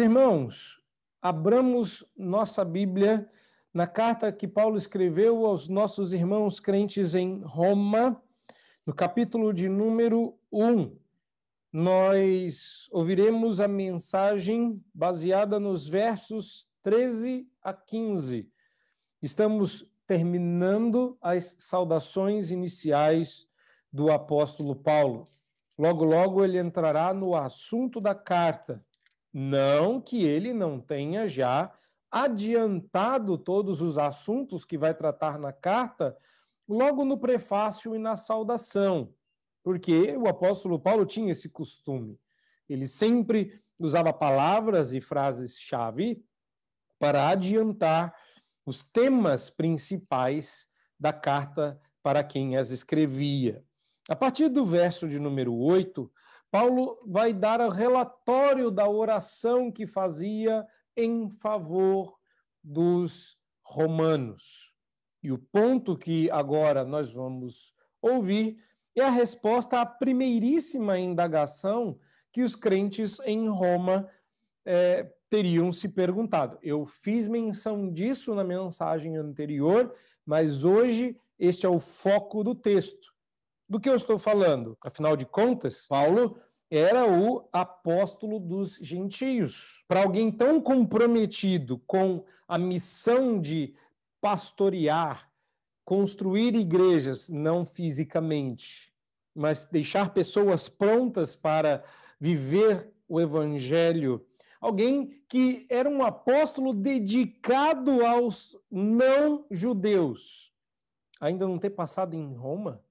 Irmãos, abramos nossa Bíblia na carta que Paulo escreveu aos nossos irmãos crentes em Roma, no capítulo de número 1. Nós ouviremos a mensagem baseada nos versos 13 a 15. Estamos terminando as saudações iniciais do apóstolo Paulo. Logo, logo ele entrará no assunto da carta. Não que ele não tenha já adiantado todos os assuntos que vai tratar na carta, logo no prefácio e na saudação, porque o apóstolo Paulo tinha esse costume. Ele sempre usava palavras e frases-chave para adiantar os temas principais da carta para quem as escrevia. A partir do verso de número 8, Paulo vai dar o relatório da oração que fazia em favor dos romanos. E o ponto que agora nós vamos ouvir é a resposta à primeiríssima indagação que os crentes em Roma é, teriam se perguntado. Eu fiz menção disso na mensagem anterior, mas hoje este é o foco do texto. Do que eu estou falando? Afinal de contas, Paulo era o apóstolo dos gentios. Para alguém tão comprometido com a missão de pastorear, construir igrejas, não fisicamente, mas deixar pessoas prontas para viver o evangelho. Alguém que era um apóstolo dedicado aos não-judeus. Ainda não ter passado em Roma?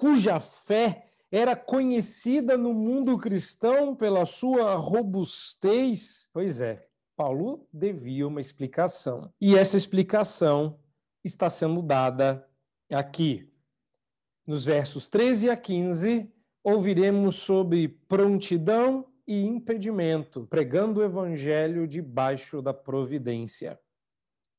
Cuja fé era conhecida no mundo cristão pela sua robustez? Pois é, Paulo devia uma explicação. E essa explicação está sendo dada aqui. Nos versos 13 a 15, ouviremos sobre prontidão e impedimento, pregando o evangelho debaixo da providência.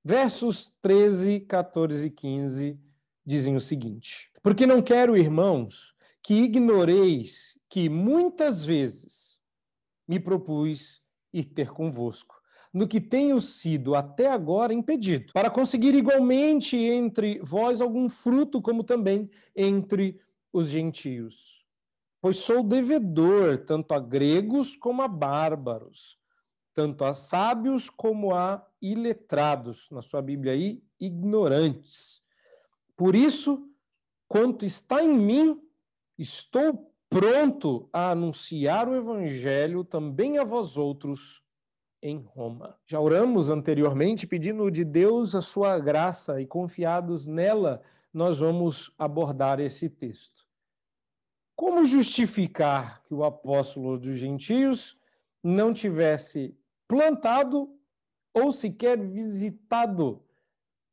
Versos 13, 14 e 15 dizem o seguinte: porque não quero, irmãos, que ignoreis que muitas vezes me propus ir ter convosco, no que tenho sido até agora impedido, para conseguir igualmente entre vós algum fruto, como também entre os gentios. Pois sou devedor tanto a gregos como a bárbaros, tanto a sábios como a iletrados, na sua Bíblia aí, ignorantes. Por isso, quanto está em mim, estou pronto a anunciar o evangelho também a vós outros em Roma. Já oramos anteriormente pedindo de Deus a sua graça e confiados nela, nós vamos abordar esse texto. Como justificar que o apóstolo dos gentios não tivesse plantado ou sequer visitado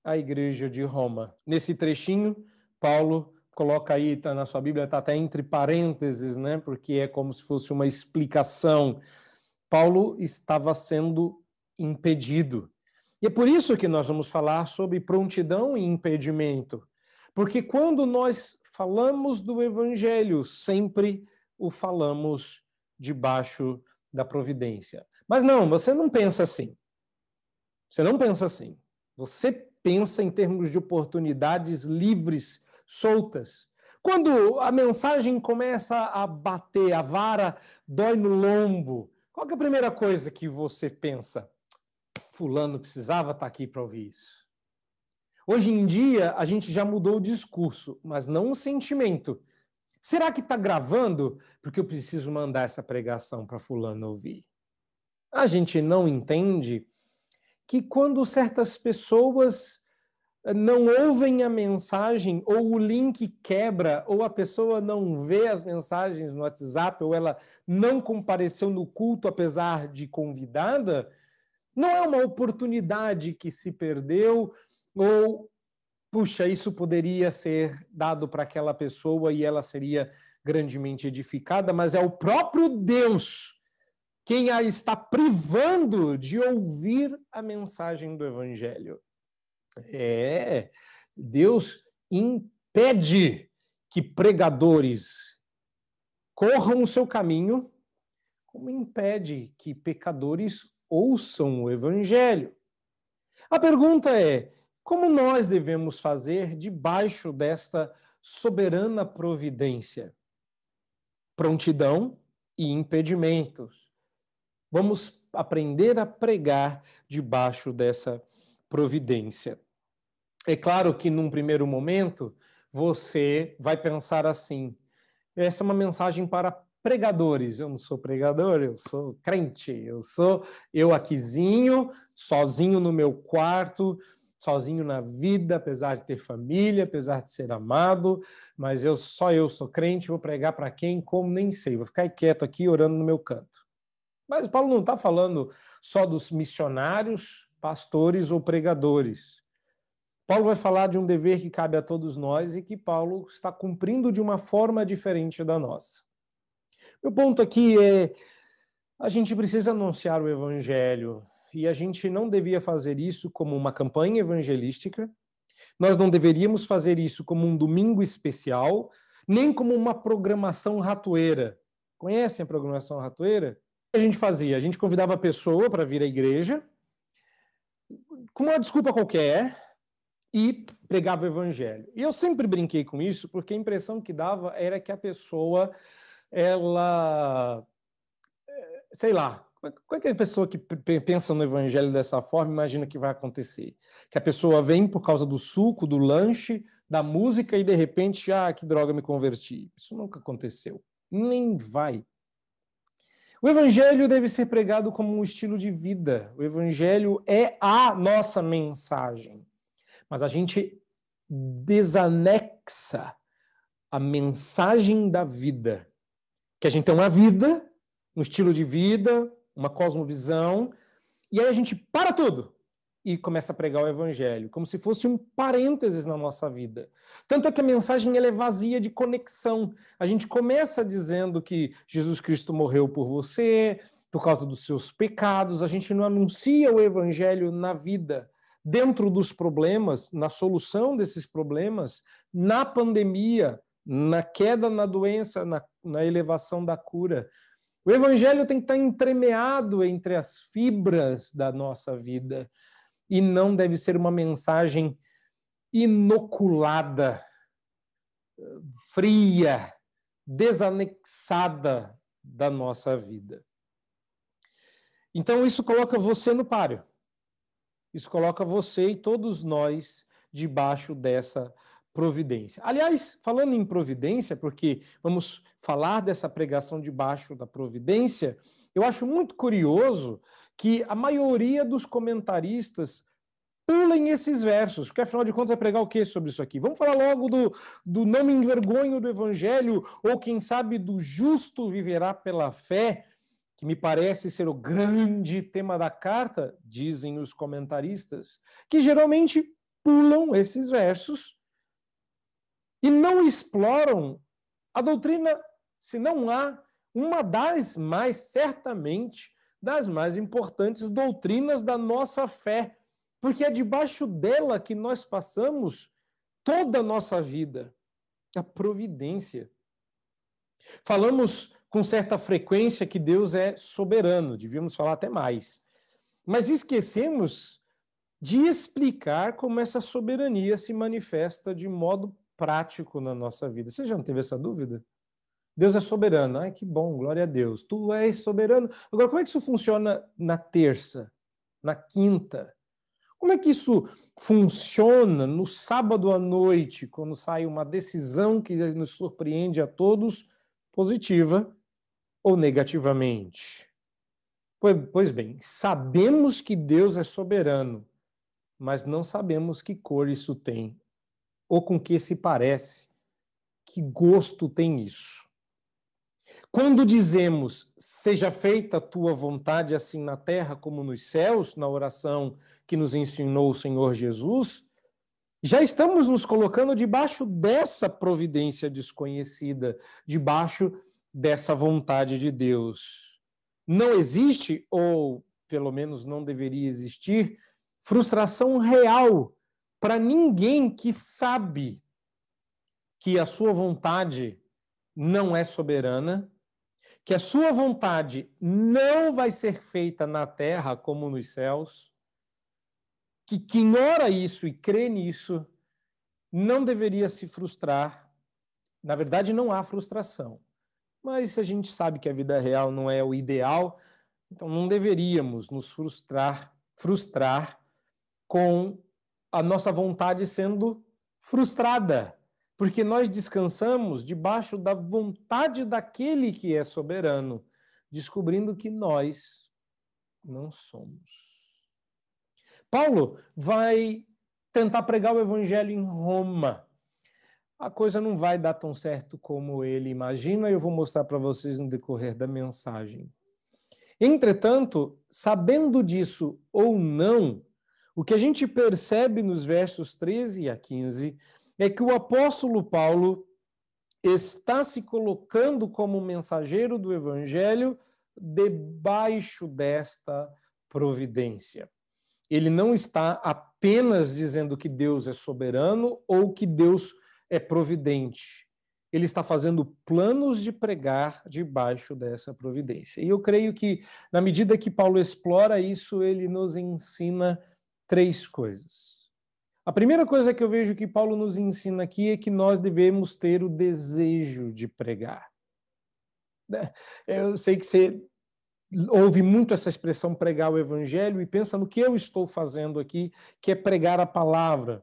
a igreja de Roma? Nesse trechinho, Paulo coloca aí, tá na sua Bíblia, está até entre parênteses, né? Porque é como se fosse uma explicação. Paulo estava sendo impedido. E é por isso que nós vamos falar sobre prontidão e impedimento. Porque quando nós falamos do evangelho, sempre o falamos debaixo da providência. Mas não, você não pensa assim. Você não pensa assim. Você pensa em termos de oportunidades livres soltas. Quando a mensagem começa a bater, a vara dói no lombo, qual é a primeira coisa que você pensa? Fulano precisava estar aqui para ouvir isso. Hoje em dia, a gente já mudou o discurso, mas não o sentimento. Será que está gravando? Porque eu preciso mandar essa pregação para Fulano ouvir. A gente não entende que quando certas pessoas não ouvem a mensagem, ou o link quebra, ou a pessoa não vê as mensagens no WhatsApp, ou ela não compareceu no culto apesar de convidada, não é uma oportunidade que se perdeu, ou, puxa, isso poderia ser dado para aquela pessoa e ela seria grandemente edificada, mas é o próprio Deus quem a está privando de ouvir a mensagem do Evangelho. É, Deus impede que pregadores corram o seu caminho, como impede que pecadores ouçam o evangelho. A pergunta é: como nós devemos fazer debaixo desta soberana providência? Prontidão e impedimentos. Vamos aprender a pregar debaixo dessa providência. É claro que num primeiro momento você vai pensar assim: essa é uma mensagem para pregadores. Eu não sou pregador, eu sou crente. Eu sou eu aquizinho, sozinho no meu quarto, sozinho na vida, apesar de ter família, apesar de ser amado, mas eu só eu sou crente, vou pregar para quem, como nem sei. Vou ficar quieto aqui orando no meu canto. Mas Paulo não está falando só dos missionários, pastores ou pregadores. Paulo vai falar de um dever que cabe a todos nós e que Paulo está cumprindo de uma forma diferente da nossa. Meu ponto aqui é: a gente precisa anunciar o evangelho e a gente não devia fazer isso como uma campanha evangelística, nós não deveríamos fazer isso como um domingo especial, nem como uma programação ratoeira. Conhecem a programação ratoeira? A gente fazia? A gente convidava a pessoa para vir à igreja, com uma desculpa qualquer, e pregava o evangelho. E eu sempre brinquei com isso, porque a impressão que dava era que a pessoa, ela, eh, sei lá, qualquer pessoa que pensa no evangelho dessa forma imagina que vai acontecer. Que a pessoa vem por causa do suco, do lanche, da música e de repente, ah, que droga, me converti. Isso nunca aconteceu. Nem vai. O evangelho deve ser pregado como um estilo de vida. O evangelho é a nossa mensagem mas a gente desanexa a mensagem da vida. Que a gente tem uma vida, um estilo de vida, uma cosmovisão, e aí a gente para tudo e começa a pregar o evangelho, como se fosse um parênteses na nossa vida. Tanto é que a mensagem ela é vazia de conexão. A gente começa dizendo que Jesus Cristo morreu por você, por causa dos seus pecados, a gente não anuncia o evangelho na vida dentro dos problemas, na solução desses problemas, na pandemia, na queda na doença, na, na elevação da cura. O evangelho tem que estar entremeado entre as fibras da nossa vida e não deve ser uma mensagem inoculada, fria, desanexada da nossa vida. Então, isso coloca você no páreo. Isso coloca você e todos nós debaixo dessa providência. Aliás, falando em providência, porque vamos falar dessa pregação debaixo da providência, eu acho muito curioso que a maioria dos comentaristas pulem esses versos, porque afinal de contas vai pregar o que sobre isso aqui? Vamos falar logo do, do não me envergonho do evangelho, ou quem sabe do justo viverá pela fé, que me parece ser o grande tema da carta, dizem os comentaristas, que geralmente pulam esses versos e não exploram a doutrina, se não há uma das mais, certamente, das mais importantes doutrinas da nossa fé, porque é debaixo dela que nós passamos toda a nossa vida a providência. Falamos com certa frequência que Deus é soberano, devíamos falar até mais. Mas esquecemos de explicar como essa soberania se manifesta de modo prático na nossa vida. Você já não teve essa dúvida? Deus é soberano. Ai, que bom, glória a Deus. Tu és soberano. Agora, como é que isso funciona na terça, na quinta? Como é que isso funciona no sábado à noite, quando sai uma decisão que nos surpreende a todos, positiva, ou negativamente? Pois bem, sabemos que Deus é soberano, mas não sabemos que cor isso tem, ou com que se parece, que gosto tem isso. Quando dizemos, seja feita a tua vontade, assim na terra como nos céus, na oração que nos ensinou o Senhor Jesus, já estamos nos colocando debaixo dessa providência desconhecida, debaixo dessa vontade de Deus. Não existe, ou pelo menos não deveria existir, frustração real para ninguém que sabe que a sua vontade não é soberana, que a sua vontade não vai ser feita na terra como nos céus, que quem ora isso e crê nisso não deveria se frustrar. Na verdade, não há frustração. Mas a gente sabe que a vida real não é o ideal, então não deveríamos nos frustrar, frustrar com a nossa vontade sendo frustrada, porque nós descansamos debaixo da vontade daquele que é soberano, descobrindo que nós não somos. Paulo vai tentar pregar o evangelho em Roma. A coisa não vai dar tão certo como ele imagina, e eu vou mostrar para vocês no decorrer da mensagem. Entretanto, sabendo disso ou não, o que a gente percebe nos versos 13 a 15 é que o apóstolo Paulo está se colocando como mensageiro do evangelho debaixo desta providência. Ele não está apenas dizendo que Deus é soberano ou que Deus é providente. Ele está fazendo planos de pregar debaixo dessa providência. E eu creio que, na medida que Paulo explora isso, ele nos ensina três coisas. A primeira coisa que eu vejo que Paulo nos ensina aqui é que nós devemos ter o desejo de pregar. Né? Eu sei que você ouve muito essa expressão pregar o evangelho e pensa no que eu estou fazendo aqui, que é pregar a palavra,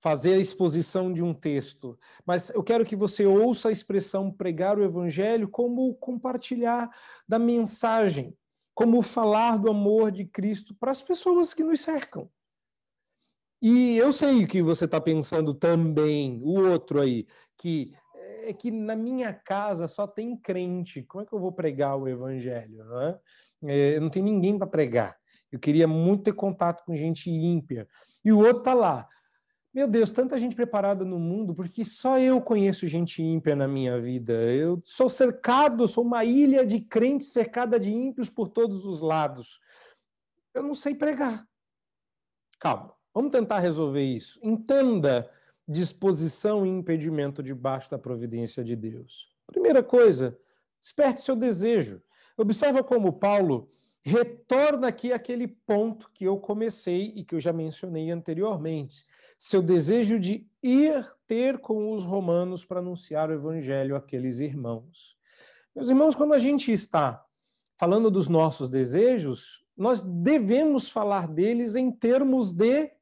fazer a exposição de um texto. Mas eu quero que você ouça a expressão pregar o evangelho como compartilhar da mensagem, como falar do amor de Cristo para as pessoas que nos cercam. E eu sei que você está pensando também, o outro aí, que é que na minha casa só tem crente. Como é que eu vou pregar o evangelho? Não, é? É, não tem ninguém para pregar. Eu queria muito ter contato com gente ímpia. E o outro está lá. Meu Deus, tanta gente preparada no mundo, porque só eu conheço gente ímpia na minha vida. Eu sou cercado, sou uma ilha de crentes cercada de ímpios por todos os lados. Eu não sei pregar. Calma, vamos tentar resolver isso. Entenda disposição e impedimento debaixo da providência de Deus. Primeira coisa, desperte seu desejo. Observa como Paulo retorna aqui aquele ponto que eu comecei e que eu já mencionei anteriormente. Seu desejo de ir ter com os romanos para anunciar o evangelho àqueles irmãos. Meus irmãos, quando a gente está falando dos nossos desejos, nós devemos falar deles em termos de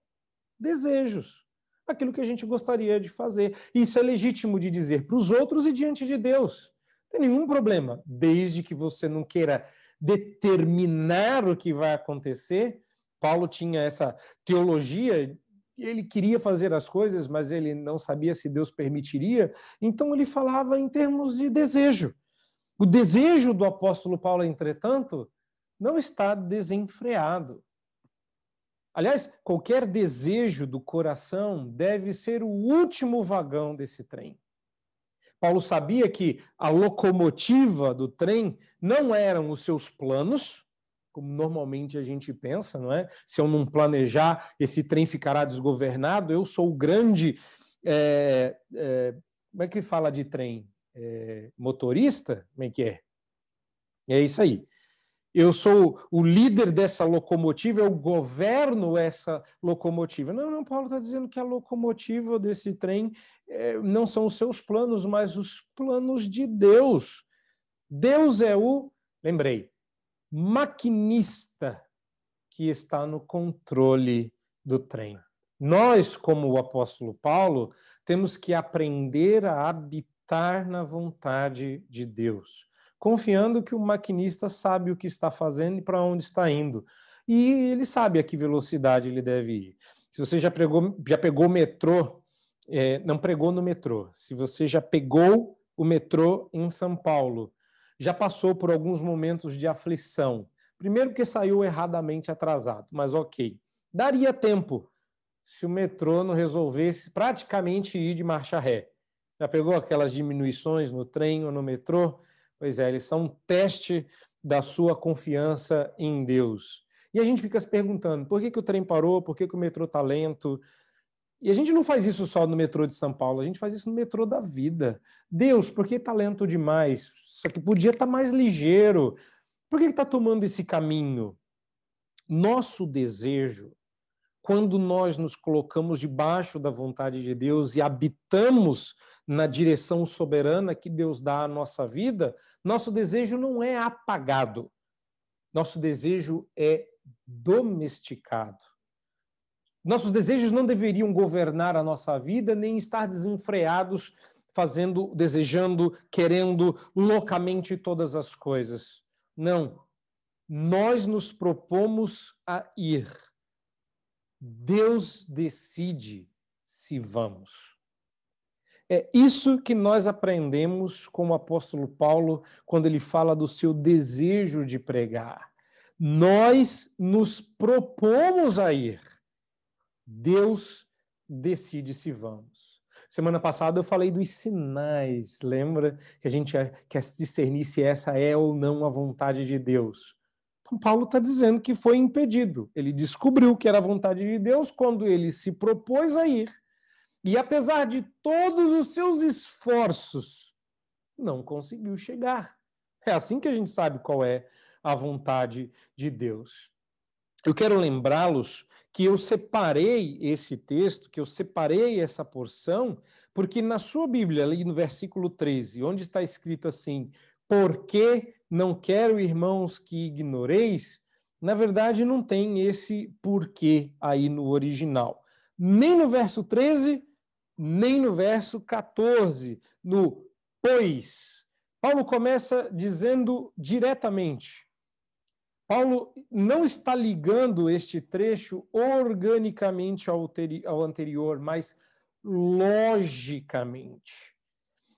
desejos aquilo que a gente gostaria de fazer. Isso é legítimo de dizer para os outros e diante de Deus. Não tem nenhum problema, desde que você não queira determinar o que vai acontecer. Paulo tinha essa teologia, ele queria fazer as coisas, mas ele não sabia se Deus permitiria, então ele falava em termos de desejo. O desejo do apóstolo Paulo, entretanto, não está desenfreado. Aliás, qualquer desejo do coração deve ser o último vagão desse trem. Paulo sabia que a locomotiva do trem não eram os seus planos, como normalmente a gente pensa, não é? Se eu não planejar, esse trem ficará desgovernado. Eu sou o grande. É, é, como é que fala de trem? É, motorista? Como é que é? É isso aí eu sou o líder dessa locomotiva, eu governo essa locomotiva. Não, não, Paulo está dizendo que a locomotiva desse trem é, não são os seus planos, mas os planos de Deus. Deus é o, lembrei, maquinista que está no controle do trem. Nós, como o apóstolo Paulo, temos que aprender a habitar na vontade de Deus confiando que o maquinista sabe o que está fazendo e para onde está indo. E ele sabe a que velocidade ele deve ir. Se você já pegou, já pegou o metrô, é, não pregou no metrô, se você já pegou o metrô em São Paulo, já passou por alguns momentos de aflição. Primeiro, porque saiu erradamente atrasado, mas ok. Daria tempo se o metrô não resolvesse praticamente ir de marcha ré. Já pegou aquelas diminuições no trem ou no metrô? Pois é, eles são um teste da sua confiança em Deus. E a gente fica se perguntando, por que, que o trem parou? Por que, que o metrô está lento? E a gente não faz isso só no metrô de São Paulo, a gente faz isso no metrô da vida. Deus, por que está lento demais? Só que podia estar tá mais ligeiro. Por que está tomando esse caminho? Nosso desejo, quando nós nos colocamos debaixo da vontade de Deus e habitamos na direção soberana que Deus dá à nossa vida, nosso desejo não é apagado. Nosso desejo é domesticado. Nossos desejos não deveriam governar a nossa vida, nem estar desenfreados, fazendo, desejando, querendo loucamente todas as coisas. Não. Nós nos propomos a ir. Deus decide se vamos. É isso que nós aprendemos com o apóstolo Paulo quando ele fala do seu desejo de pregar. Nós nos propomos a ir. Deus decide se vamos. Semana passada eu falei dos sinais, lembra que a gente quer discernir se essa é ou não a vontade de Deus. Paulo está dizendo que foi impedido. Ele descobriu que era a vontade de Deus quando ele se propôs a ir. E apesar de todos os seus esforços, não conseguiu chegar. É assim que a gente sabe qual é a vontade de Deus eu quero lembrá-los que eu separei esse texto, que eu separei essa porção, porque na sua Bíblia, ali no versículo 13, onde está escrito assim: Porque não quero, irmãos, que ignoreis, na verdade não tem esse porquê aí no original. Nem no verso 13, nem no verso 14, no pois. Paulo começa dizendo diretamente: Paulo não está ligando este trecho organicamente ao, anterior, mas logicamente.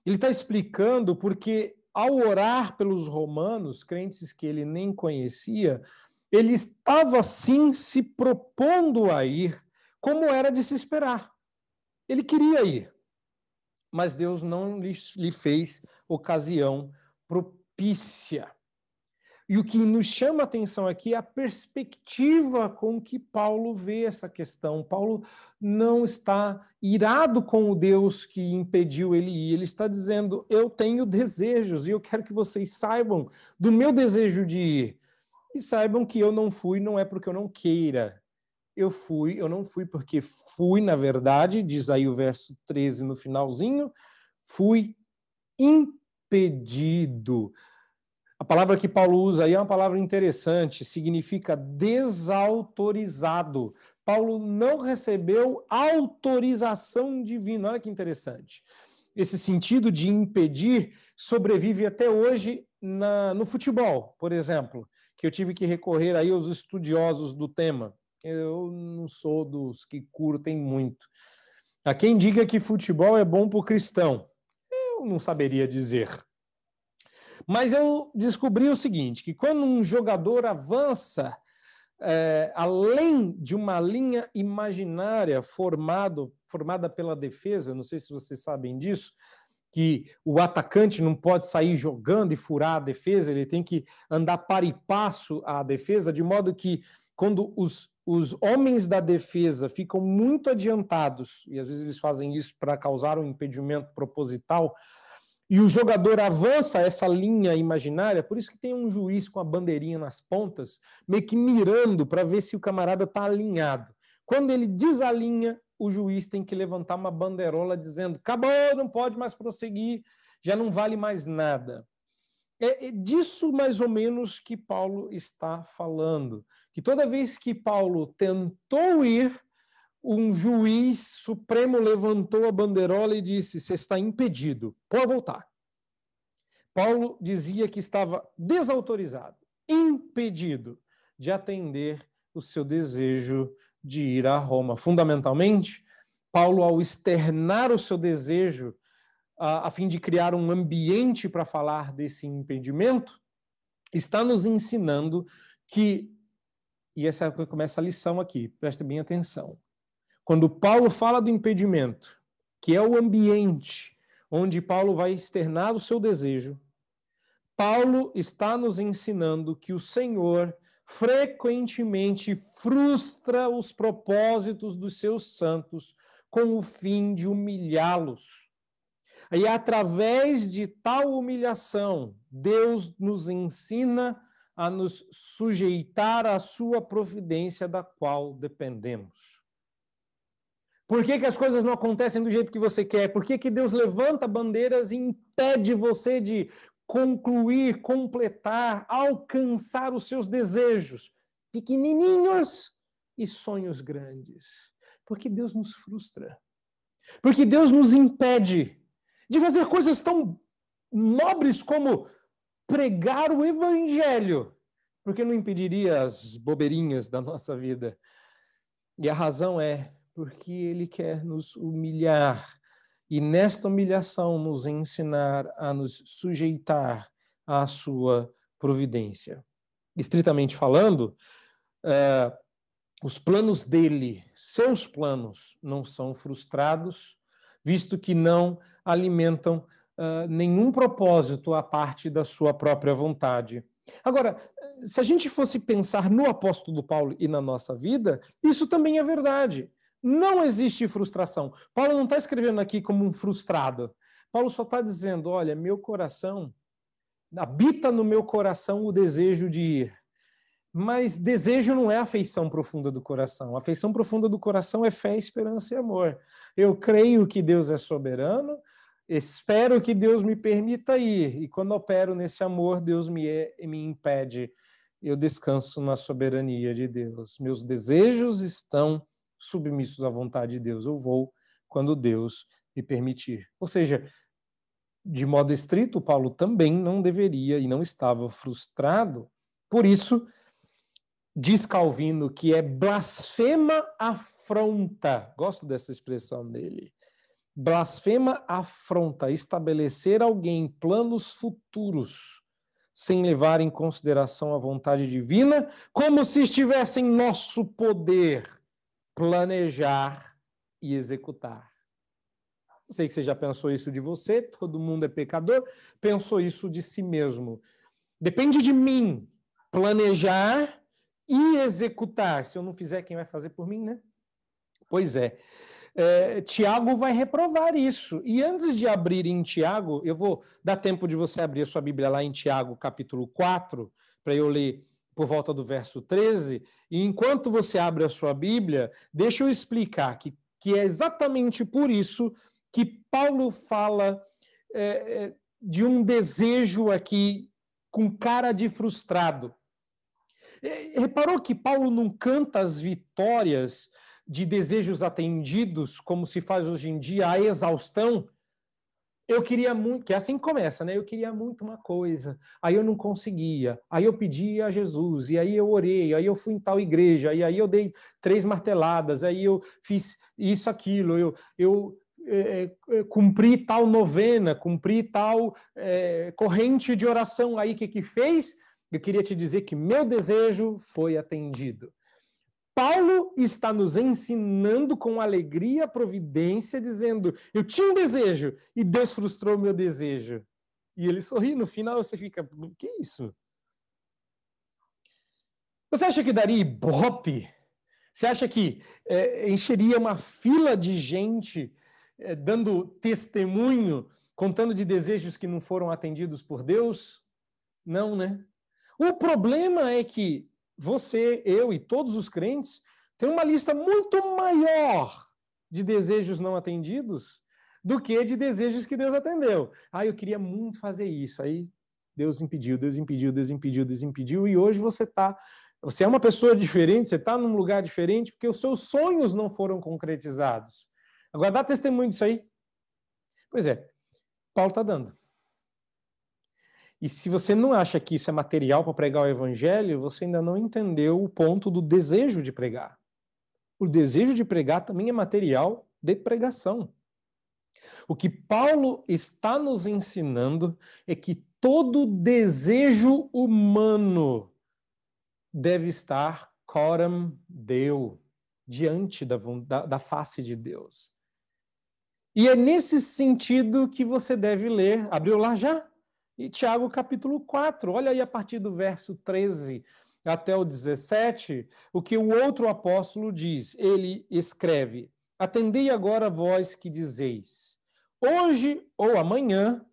Ele está explicando porque, ao orar pelos romanos, crentes que ele nem conhecia, ele estava sim se propondo a ir, como era de se esperar. Ele queria ir, mas Deus não lhe fez ocasião propícia. E o que nos chama a atenção aqui é a perspectiva com que Paulo vê essa questão. Paulo não está irado com o Deus que impediu ele ir. Ele está dizendo: Eu tenho desejos e eu quero que vocês saibam do meu desejo de ir. E saibam que eu não fui, não é porque eu não queira. Eu fui, eu não fui porque fui, na verdade, diz aí o verso 13 no finalzinho, fui impedido. A palavra que Paulo usa aí é uma palavra interessante, significa desautorizado. Paulo não recebeu autorização divina. Olha que interessante. Esse sentido de impedir sobrevive até hoje na, no futebol, por exemplo, que eu tive que recorrer aí aos estudiosos do tema. Eu não sou dos que curtem muito. A quem diga que futebol é bom para o cristão, eu não saberia dizer. Mas eu descobri o seguinte: que quando um jogador avança é, além de uma linha imaginária formado, formada pela defesa, não sei se vocês sabem disso, que o atacante não pode sair jogando e furar a defesa, ele tem que andar para e passo à defesa, de modo que quando os, os homens da defesa ficam muito adiantados, e às vezes eles fazem isso para causar um impedimento proposital, e o jogador avança essa linha imaginária, por isso que tem um juiz com a bandeirinha nas pontas, meio que mirando para ver se o camarada está alinhado. Quando ele desalinha, o juiz tem que levantar uma bandeirola dizendo: acabou, não pode mais prosseguir, já não vale mais nada. É, é disso mais ou menos que Paulo está falando. Que toda vez que Paulo tentou ir, um juiz supremo levantou a bandeirola e disse: Você está impedido, pode voltar. Paulo dizia que estava desautorizado, impedido de atender o seu desejo de ir a Roma. Fundamentalmente, Paulo, ao externar o seu desejo a, a fim de criar um ambiente para falar desse impedimento, está nos ensinando que, e essa é começa a lição aqui, preste bem atenção quando Paulo fala do impedimento, que é o ambiente onde Paulo vai externar o seu desejo, Paulo está nos ensinando que o Senhor frequentemente frustra os propósitos dos seus santos com o fim de humilhá-los. E através de tal humilhação, Deus nos ensina a nos sujeitar à sua providência da qual dependemos. Por que, que as coisas não acontecem do jeito que você quer? Por que, que Deus levanta bandeiras e impede você de concluir, completar, alcançar os seus desejos, pequenininhos e sonhos grandes? Porque Deus nos frustra. Porque Deus nos impede de fazer coisas tão nobres como pregar o evangelho, porque não impediria as bobeirinhas da nossa vida. E a razão é porque ele quer nos humilhar e nesta humilhação nos ensinar a nos sujeitar à sua providência. Estritamente falando, uh, os planos dele, seus planos, não são frustrados, visto que não alimentam uh, nenhum propósito à parte da sua própria vontade. Agora, se a gente fosse pensar no apóstolo Paulo e na nossa vida, isso também é verdade. Não existe frustração. Paulo não está escrevendo aqui como um frustrado. Paulo só está dizendo: olha, meu coração, habita no meu coração o desejo de ir. Mas desejo não é afeição profunda do coração. A afeição profunda do coração é fé, esperança e amor. Eu creio que Deus é soberano, espero que Deus me permita ir. E quando opero nesse amor, Deus me, é, me impede. Eu descanso na soberania de Deus. Meus desejos estão submissos à vontade de Deus. Eu vou quando Deus me permitir. Ou seja, de modo estrito, Paulo também não deveria e não estava frustrado. Por isso, diz Calvino que é blasfema afronta. Gosto dessa expressão dele. Blasfema afronta estabelecer alguém planos futuros sem levar em consideração a vontade divina, como se estivesse em nosso poder planejar e executar. Sei que você já pensou isso de você, todo mundo é pecador, pensou isso de si mesmo. Depende de mim planejar e executar. Se eu não fizer, quem vai fazer por mim, né? Pois é. é. Tiago vai reprovar isso. E antes de abrir em Tiago, eu vou dar tempo de você abrir a sua Bíblia lá em Tiago, capítulo 4, para eu ler por volta do verso 13. E enquanto você abre a sua Bíblia, deixa eu explicar que, que é exatamente por isso que Paulo fala é, é de um desejo aqui com cara de frustrado. É, reparou que Paulo não canta as vitórias de desejos atendidos, como se faz hoje em dia, a exaustão? Eu queria muito, que é assim começa, né? Eu queria muito uma coisa, aí eu não conseguia, aí eu pedi a Jesus, e aí eu orei, aí eu fui em tal igreja, e aí eu dei três marteladas, aí eu fiz isso, aquilo, eu, eu é, é, cumpri tal novena, cumpri tal é, corrente de oração, aí o que que fez? Eu queria te dizer que meu desejo foi atendido. Paulo está nos ensinando com alegria a providência, dizendo: Eu tinha um desejo e Deus frustrou o meu desejo. E ele sorri. No final você fica: O que isso? Você acha que daria ibope? Você acha que é, encheria uma fila de gente é, dando testemunho, contando de desejos que não foram atendidos por Deus? Não, né? O problema é que você, eu e todos os crentes têm uma lista muito maior de desejos não atendidos do que de desejos que Deus atendeu. Ah, eu queria muito fazer isso. Aí Deus impediu, Deus impediu, Deus impediu, Deus impediu, e hoje você está. Você é uma pessoa diferente, você está num lugar diferente, porque os seus sonhos não foram concretizados. Agora, dá testemunho disso aí? Pois é, Paulo está dando. E se você não acha que isso é material para pregar o evangelho, você ainda não entendeu o ponto do desejo de pregar. O desejo de pregar também é material de pregação. O que Paulo está nos ensinando é que todo desejo humano deve estar coram Deu, diante da, da, da face de Deus. E é nesse sentido que você deve ler. Abriu lá já? E Tiago capítulo 4, olha aí a partir do verso 13 até o 17, o que o outro apóstolo diz. Ele escreve: Atendei agora vós que dizeis: Hoje ou amanhã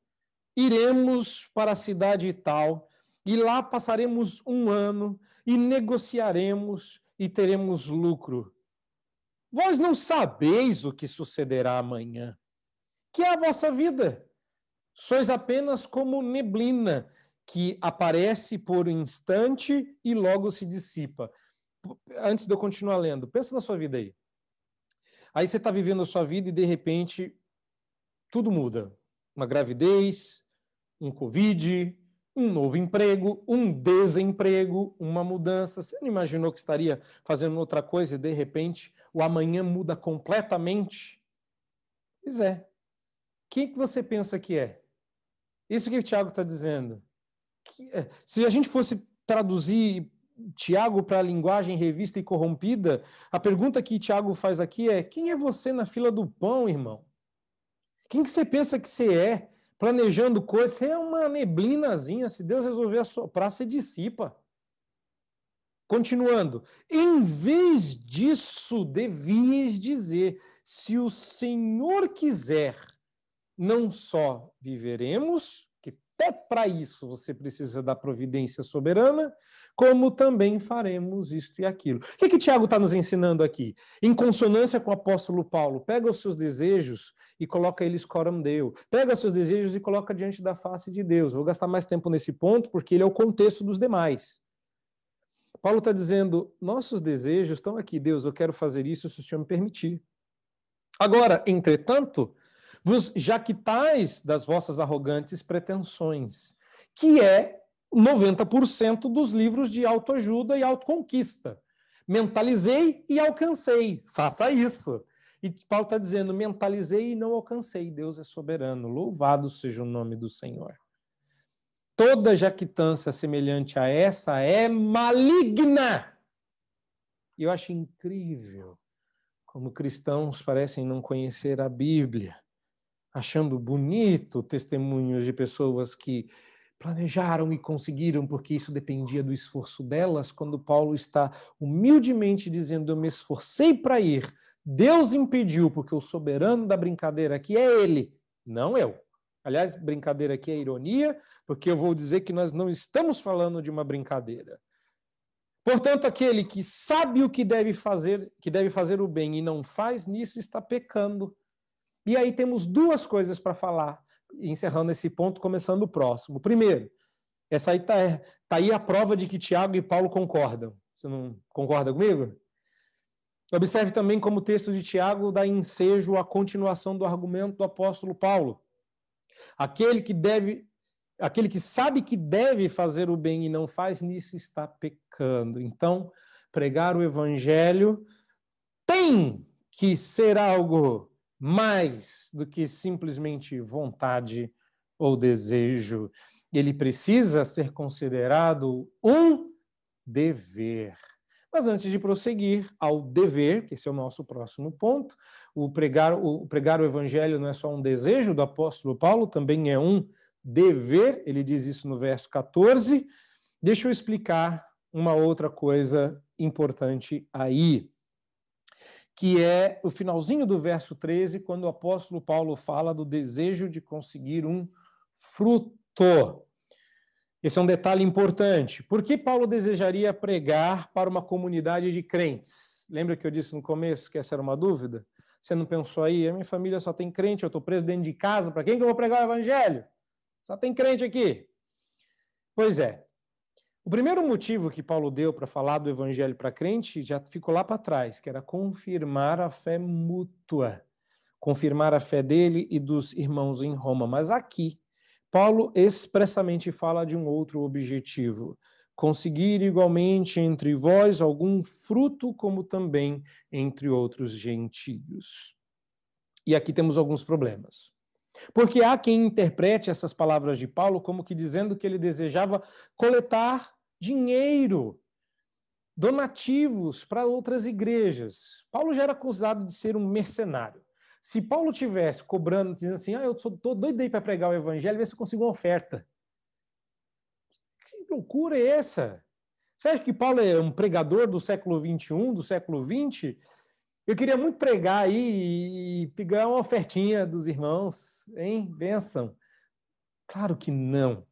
iremos para a cidade tal, e lá passaremos um ano, e negociaremos, e teremos lucro. Vós não sabeis o que sucederá amanhã. Que é a vossa vida? Sois apenas como neblina que aparece por um instante e logo se dissipa. Antes de eu continuar lendo, pensa na sua vida aí. Aí você está vivendo a sua vida e de repente tudo muda. Uma gravidez, um Covid, um novo emprego, um desemprego, uma mudança. Você não imaginou que estaria fazendo outra coisa e de repente o amanhã muda completamente? Pois é. Quem que você pensa que é? Isso que o Tiago está dizendo. Que, é, se a gente fosse traduzir Tiago para a linguagem revista e corrompida, a pergunta que Tiago faz aqui é: quem é você na fila do pão, irmão? Quem que você pensa que você é? Planejando coisas, você é uma neblinazinha. Se Deus resolver assoprar, você dissipa. Continuando, em vez disso, devias dizer: se o Senhor quiser, não só viveremos, que até para isso você precisa da providência soberana, como também faremos isto e aquilo. O que, que Tiago está nos ensinando aqui? Em consonância com o apóstolo Paulo, pega os seus desejos e coloca eles coram Deu. Pega os seus desejos e coloca diante da face de Deus. Vou gastar mais tempo nesse ponto, porque ele é o contexto dos demais. Paulo está dizendo: nossos desejos estão aqui, Deus, eu quero fazer isso se o Senhor me permitir. Agora, entretanto, vos jactais das vossas arrogantes pretensões, que é 90% dos livros de autoajuda e autoconquista. Mentalizei e alcancei. Faça isso. E Paulo está dizendo: mentalizei e não alcancei. Deus é soberano. Louvado seja o nome do Senhor. Toda jactância semelhante a essa é maligna. E eu acho incrível como cristãos parecem não conhecer a Bíblia, achando bonito testemunhos de pessoas que planejaram e conseguiram porque isso dependia do esforço delas, quando Paulo está humildemente dizendo: Eu me esforcei para ir, Deus impediu, porque o soberano da brincadeira aqui é Ele, não eu. Aliás, brincadeira aqui é ironia, porque eu vou dizer que nós não estamos falando de uma brincadeira. Portanto, aquele que sabe o que deve fazer, que deve fazer o bem e não faz, nisso está pecando. E aí temos duas coisas para falar encerrando esse ponto, começando o próximo. Primeiro, essa aí está tá aí a prova de que Tiago e Paulo concordam. Você não concorda comigo? Observe também como o texto de Tiago dá ensejo à continuação do argumento do apóstolo Paulo. Aquele que deve, aquele que sabe que deve fazer o bem e não faz, nisso está pecando. Então, pregar o evangelho tem que ser algo mais do que simplesmente vontade ou desejo. Ele precisa ser considerado um dever. Mas antes de prosseguir ao dever, que esse é o nosso próximo ponto, o pregar o, pregar o evangelho não é só um desejo do apóstolo Paulo, também é um dever, ele diz isso no verso 14. Deixa eu explicar uma outra coisa importante aí que é o finalzinho do verso 13, quando o apóstolo Paulo fala do desejo de conseguir um fruto. Esse é um detalhe importante. Por que Paulo desejaria pregar para uma comunidade de crentes? Lembra que eu disse no começo que essa era uma dúvida? Você não pensou aí, a minha família só tem crente, eu estou preso dentro de casa, para quem que eu vou pregar o evangelho? Só tem crente aqui. Pois é, o primeiro motivo que Paulo deu para falar do evangelho para crente já ficou lá para trás, que era confirmar a fé mútua, confirmar a fé dele e dos irmãos em Roma. Mas aqui, Paulo expressamente fala de um outro objetivo: conseguir igualmente entre vós algum fruto, como também entre outros gentios. E aqui temos alguns problemas. Porque há quem interprete essas palavras de Paulo como que dizendo que ele desejava coletar dinheiro, donativos para outras igrejas. Paulo já era acusado de ser um mercenário. Se Paulo tivesse cobrando, dizendo assim, ah, eu sou tô doido para pregar o evangelho, ver se eu consigo uma oferta. Que loucura é essa? Você acha que Paulo é um pregador do século 21, do século 20? Eu queria muito pregar aí e pegar uma ofertinha dos irmãos, hein? Benção. Claro que não.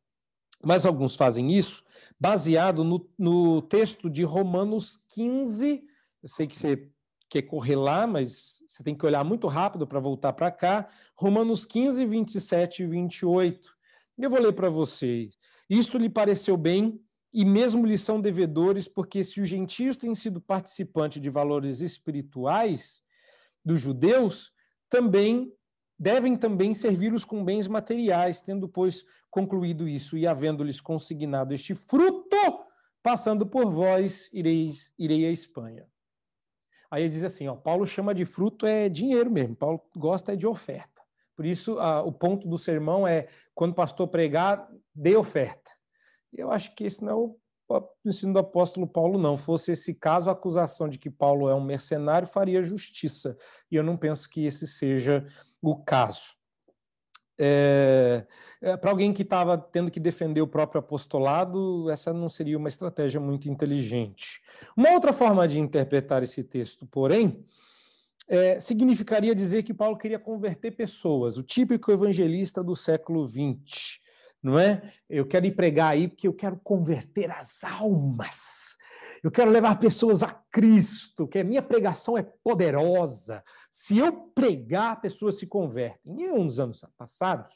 Mas alguns fazem isso baseado no, no texto de Romanos 15. Eu sei que você quer correr lá, mas você tem que olhar muito rápido para voltar para cá. Romanos 15, 27 e 28. Eu vou ler para vocês. Isto lhe pareceu bem e mesmo lhes são devedores, porque se os gentios têm sido participantes de valores espirituais dos judeus, também devem também servi-los com bens materiais, tendo, pois, concluído isso e havendo-lhes consignado este fruto, passando por vós, ireis, irei à Espanha. Aí ele diz assim, ó, Paulo chama de fruto é dinheiro mesmo, Paulo gosta é de oferta. Por isso, a, o ponto do sermão é, quando o pastor pregar, dê oferta. Eu acho que esse não é o ensino do apóstolo Paulo, não. Fosse esse caso, a acusação de que Paulo é um mercenário faria justiça. E eu não penso que esse seja o caso. É, é, Para alguém que estava tendo que defender o próprio apostolado, essa não seria uma estratégia muito inteligente. Uma outra forma de interpretar esse texto, porém, é, significaria dizer que Paulo queria converter pessoas, o típico evangelista do século XX não é? Eu quero ir pregar aí porque eu quero converter as almas. Eu quero levar pessoas a Cristo, que a minha pregação é poderosa. Se eu pregar, pessoas se convertem. E uns anos passados,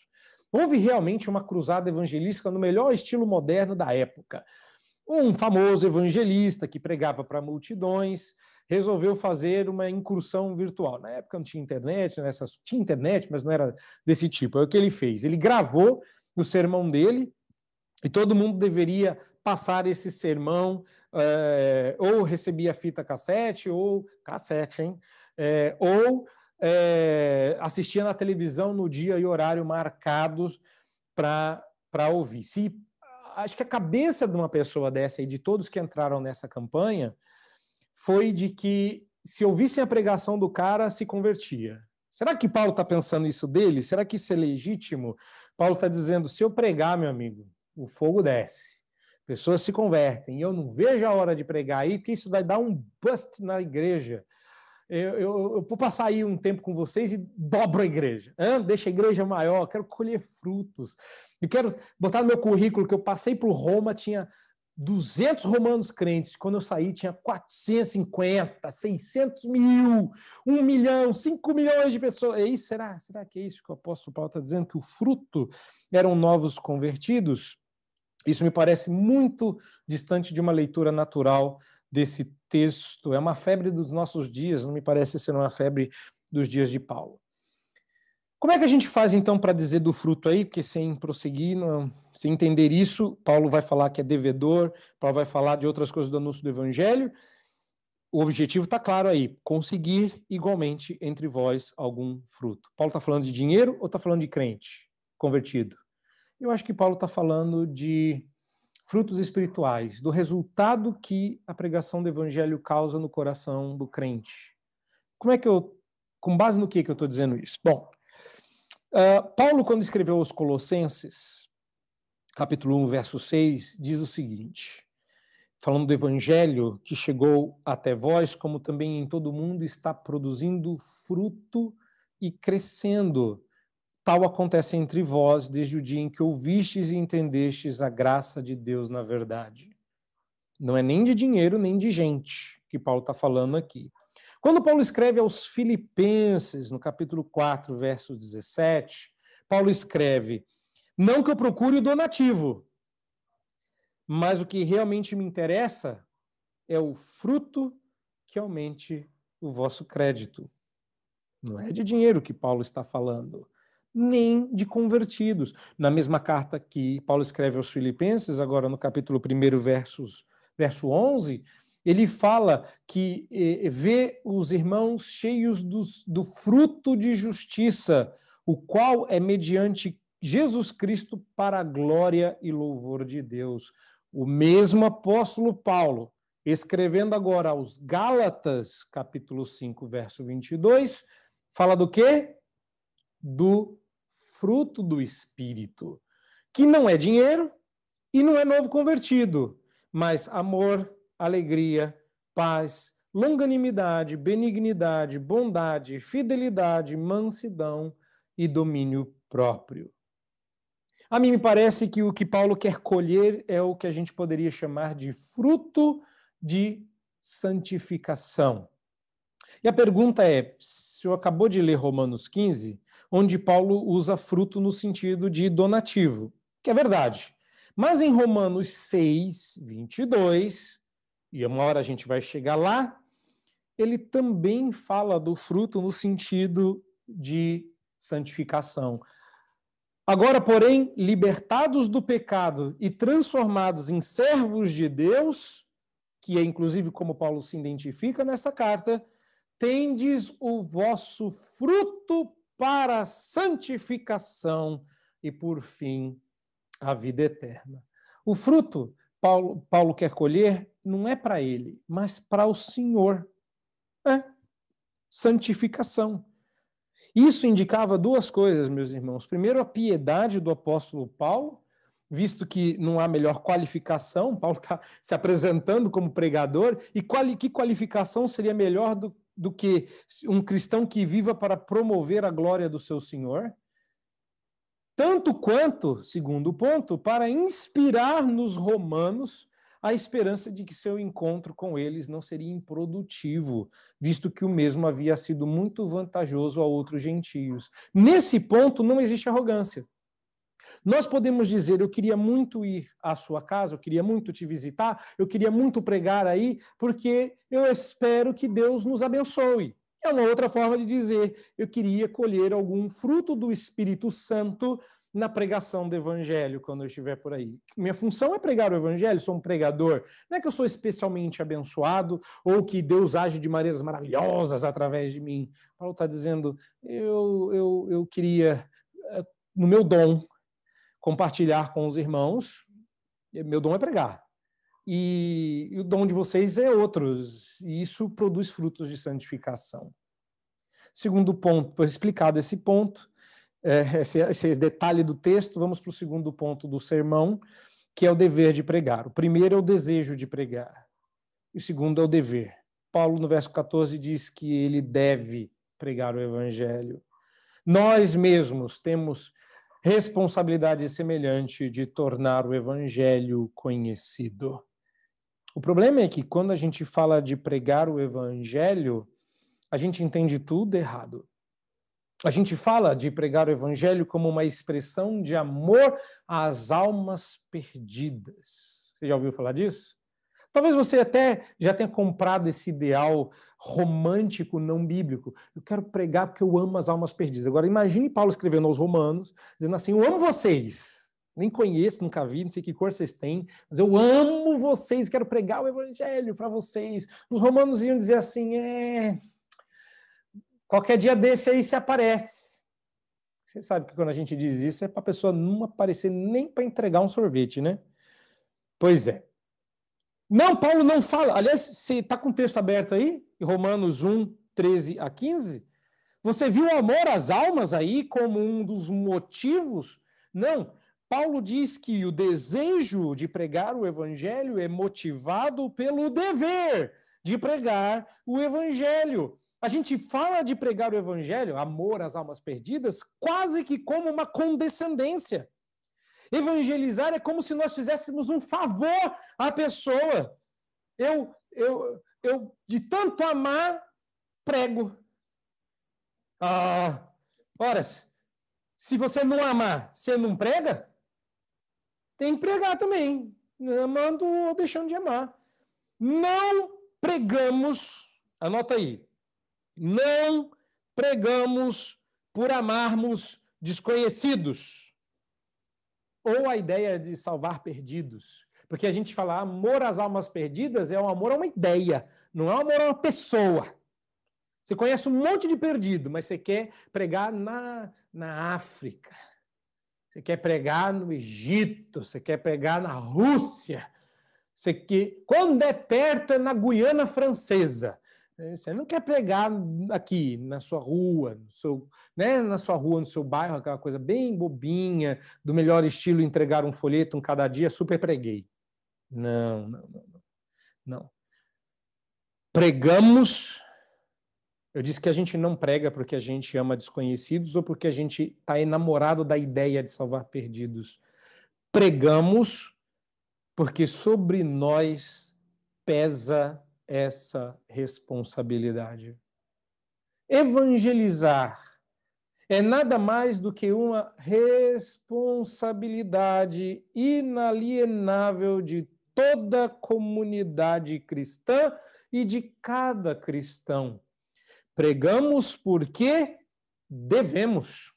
houve realmente uma cruzada evangelística no melhor estilo moderno da época. Um famoso evangelista que pregava para multidões resolveu fazer uma incursão virtual. Na época não tinha internet, nessas tinha internet, mas não era desse tipo. É o que ele fez. Ele gravou no sermão dele, e todo mundo deveria passar esse sermão, é, ou recebia fita cassete, ou cassete, hein? É, ou é, assistia na televisão no dia e horário marcados para ouvir. Se, acho que a cabeça de uma pessoa dessa e de todos que entraram nessa campanha foi de que se ouvissem a pregação do cara, se convertia. Será que Paulo está pensando isso dele? Será que isso é legítimo? Paulo está dizendo: se eu pregar, meu amigo, o fogo desce, pessoas se convertem, e eu não vejo a hora de pregar aí, porque isso vai dar um bust na igreja. Eu, eu, eu vou passar aí um tempo com vocês e dobro a igreja. Hein? Deixa a igreja maior, quero colher frutos. E quero botar no meu currículo que eu passei por Roma, tinha 200 romanos crentes, quando eu saí tinha 450, 600 mil, 1 milhão, 5 milhões de pessoas. Isso? Será? Será que é isso que o apóstolo Paulo está dizendo? Que o fruto eram novos convertidos? Isso me parece muito distante de uma leitura natural desse texto. É uma febre dos nossos dias, não me parece ser uma febre dos dias de Paulo. Como é que a gente faz então para dizer do fruto aí? Porque sem prosseguir, não, sem entender isso, Paulo vai falar que é devedor, Paulo vai falar de outras coisas do anúncio do evangelho. O objetivo está claro aí: conseguir igualmente entre vós algum fruto. Paulo está falando de dinheiro ou está falando de crente convertido? Eu acho que Paulo está falando de frutos espirituais, do resultado que a pregação do evangelho causa no coração do crente. Como é que eu, com base no que, que eu estou dizendo isso? Bom, Uh, Paulo, quando escreveu aos Colossenses, capítulo 1, verso 6, diz o seguinte: falando do evangelho que chegou até vós, como também em todo o mundo está produzindo fruto e crescendo. Tal acontece entre vós desde o dia em que ouvistes e entendestes a graça de Deus na verdade. Não é nem de dinheiro, nem de gente que Paulo está falando aqui. Quando Paulo escreve aos Filipenses, no capítulo 4, verso 17, Paulo escreve: Não que eu procure o donativo, mas o que realmente me interessa é o fruto que aumente o vosso crédito. Não é de dinheiro que Paulo está falando, nem de convertidos. Na mesma carta que Paulo escreve aos Filipenses, agora no capítulo 1, versos, verso 11, ele fala que eh, vê os irmãos cheios dos, do fruto de justiça, o qual é mediante Jesus Cristo para a glória e louvor de Deus. O mesmo apóstolo Paulo, escrevendo agora aos Gálatas, capítulo 5, verso 22, fala do quê? Do fruto do Espírito, que não é dinheiro e não é novo convertido, mas amor, alegria, paz, longanimidade, benignidade, bondade, fidelidade, mansidão e domínio próprio. A mim me parece que o que Paulo quer colher é o que a gente poderia chamar de fruto de santificação. E a pergunta é: se eu acabou de ler Romanos 15, onde Paulo usa fruto no sentido de donativo, que é verdade. Mas em Romanos 6, 22, e uma hora a gente vai chegar lá, ele também fala do fruto no sentido de santificação. Agora, porém, libertados do pecado e transformados em servos de Deus, que é inclusive como Paulo se identifica nessa carta, tendes o vosso fruto para a santificação e, por fim, a vida eterna. O fruto, Paulo, Paulo quer colher, não é para ele, mas para o Senhor. É santificação. Isso indicava duas coisas, meus irmãos. Primeiro, a piedade do apóstolo Paulo, visto que não há melhor qualificação, Paulo está se apresentando como pregador, e quali, que qualificação seria melhor do, do que um cristão que viva para promover a glória do seu Senhor? Tanto quanto, segundo ponto, para inspirar nos romanos a esperança de que seu encontro com eles não seria improdutivo, visto que o mesmo havia sido muito vantajoso a outros gentios. Nesse ponto não existe arrogância. Nós podemos dizer, eu queria muito ir à sua casa, eu queria muito te visitar, eu queria muito pregar aí, porque eu espero que Deus nos abençoe. É uma outra forma de dizer, eu queria colher algum fruto do Espírito Santo na pregação do evangelho quando eu estiver por aí. Minha função é pregar o evangelho, sou um pregador. Não é que eu sou especialmente abençoado ou que Deus age de maneiras maravilhosas através de mim. Paulo está dizendo, eu, eu, eu queria, eh, no meu dom, compartilhar com os irmãos. Meu dom é pregar. E, e o dom de vocês é outros. E isso produz frutos de santificação. Segundo ponto, explicado esse ponto, é, esse, esse detalhe do texto, vamos para o segundo ponto do sermão, que é o dever de pregar. O primeiro é o desejo de pregar, e o segundo é o dever. Paulo, no verso 14, diz que ele deve pregar o evangelho. Nós mesmos temos responsabilidade semelhante de tornar o evangelho conhecido. O problema é que quando a gente fala de pregar o evangelho, a gente entende tudo errado. A gente fala de pregar o evangelho como uma expressão de amor às almas perdidas. Você já ouviu falar disso? Talvez você até já tenha comprado esse ideal romântico não bíblico. Eu quero pregar porque eu amo as almas perdidas. Agora imagine Paulo escrevendo aos romanos, dizendo assim: "Eu amo vocês. Nem conheço, nunca vi, não sei que cor vocês têm, mas eu amo vocês, quero pregar o evangelho para vocês". Os romanos iam dizer assim: "É, Qualquer dia desse aí se aparece. Você sabe que quando a gente diz isso é para a pessoa não aparecer nem para entregar um sorvete, né? Pois é. Não, Paulo não fala. Aliás, você está com o texto aberto aí? Romanos 1, 13 a 15? Você viu o amor às almas aí como um dos motivos? Não. Paulo diz que o desejo de pregar o evangelho é motivado pelo dever de pregar o evangelho. A gente fala de pregar o evangelho, amor às almas perdidas, quase que como uma condescendência. Evangelizar é como se nós fizéssemos um favor à pessoa. Eu, eu, eu de tanto amar, prego. Ah, ora, se você não amar, você não prega? Tem que pregar também, amando ou deixando de amar. Não pregamos, anota aí, não pregamos por amarmos desconhecidos. Ou a ideia de salvar perdidos. Porque a gente fala amor às almas perdidas é um amor a uma ideia, não é um amor a uma pessoa. Você conhece um monte de perdido, mas você quer pregar na, na África. Você quer pregar no Egito, você quer pregar na Rússia. Você quer... Quando é perto, é na Guiana Francesa. É, você não quer pregar aqui na sua rua, no seu, né, na sua rua, no seu bairro, aquela coisa bem bobinha, do melhor estilo entregar um folheto um cada dia, super preguei. Não, não, não, não. Pregamos. Eu disse que a gente não prega porque a gente ama desconhecidos ou porque a gente está enamorado da ideia de salvar perdidos. Pregamos porque sobre nós pesa essa responsabilidade. Evangelizar é nada mais do que uma responsabilidade inalienável de toda comunidade cristã e de cada cristão. Pregamos porque devemos.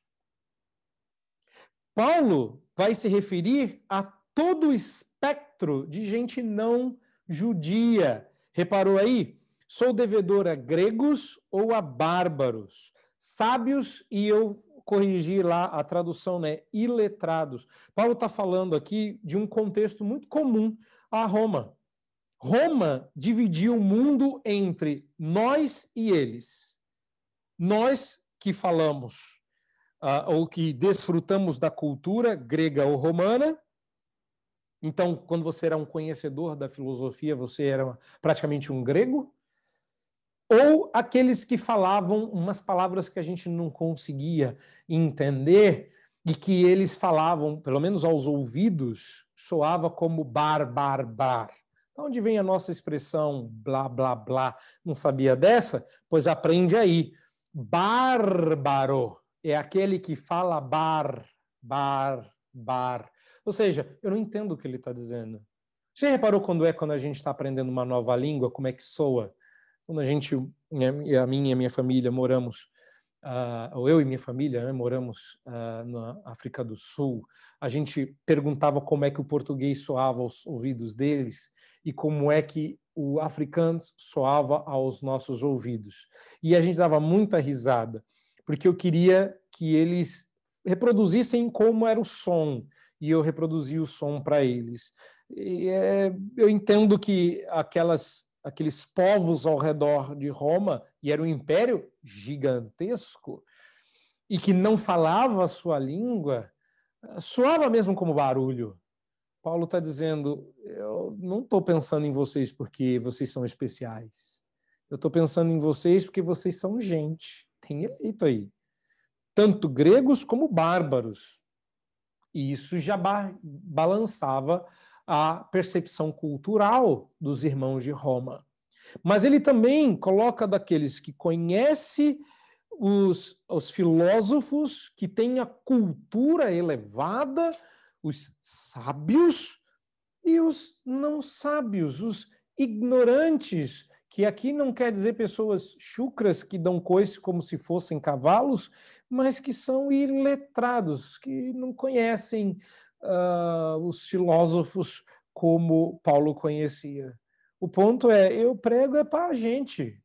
Paulo vai se referir a todo o espectro de gente não judia. Reparou aí? Sou devedor a gregos ou a bárbaros, sábios e eu corrigi lá a tradução, né? Iletrados. Paulo está falando aqui de um contexto muito comum a Roma. Roma dividiu o mundo entre nós e eles. Nós que falamos uh, ou que desfrutamos da cultura grega ou romana, então, quando você era um conhecedor da filosofia, você era praticamente um grego? Ou aqueles que falavam umas palavras que a gente não conseguia entender e que eles falavam, pelo menos aos ouvidos, soava como bar, bar, bar. De onde vem a nossa expressão blá, blá, blá? Não sabia dessa? Pois aprende aí. Bárbaro é aquele que fala bar, bar, bar. Ou seja, eu não entendo o que ele está dizendo. Você reparou quando é quando a gente está aprendendo uma nova língua, como é que soa? Quando a gente, a minha e a minha família moramos, uh, ou eu e minha família né, moramos uh, na África do Sul, a gente perguntava como é que o português soava aos ouvidos deles e como é que o africano soava aos nossos ouvidos. E a gente dava muita risada, porque eu queria que eles reproduzissem como era o som e eu reproduzi o som para eles. E, é, eu entendo que aquelas aqueles povos ao redor de Roma, e era um império gigantesco, e que não falava a sua língua, soava mesmo como barulho. Paulo está dizendo: eu não estou pensando em vocês porque vocês são especiais. Eu estou pensando em vocês porque vocês são gente. Tem eleito aí. Tanto gregos como bárbaros. E isso já ba balançava a percepção cultural dos irmãos de Roma. Mas ele também coloca daqueles que conhece os, os filósofos, que têm a cultura elevada, os sábios e os não sábios, os ignorantes, que aqui não quer dizer pessoas chucras que dão coice como se fossem cavalos, mas que são iletrados, que não conhecem uh, os filósofos como Paulo conhecia. O ponto é, eu prego é para a gente.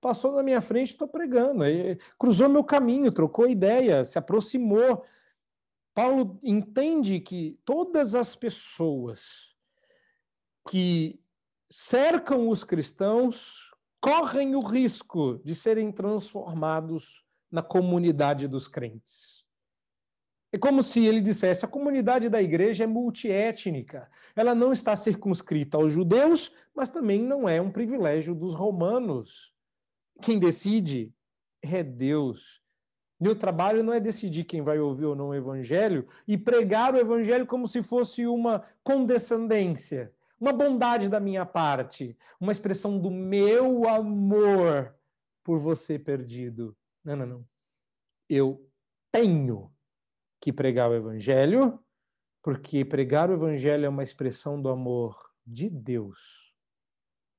Passou na minha frente, estou pregando. Cruzou meu caminho, trocou ideia, se aproximou. Paulo entende que todas as pessoas que cercam os cristãos correm o risco de serem transformados na comunidade dos crentes. É como se ele dissesse: a comunidade da igreja é multiétnica. Ela não está circunscrita aos judeus, mas também não é um privilégio dos romanos. Quem decide é Deus. Meu trabalho não é decidir quem vai ouvir ou não o evangelho e pregar o evangelho como se fosse uma condescendência, uma bondade da minha parte, uma expressão do meu amor por você perdido. Não, não, não. Eu tenho que pregar o evangelho, porque pregar o evangelho é uma expressão do amor de Deus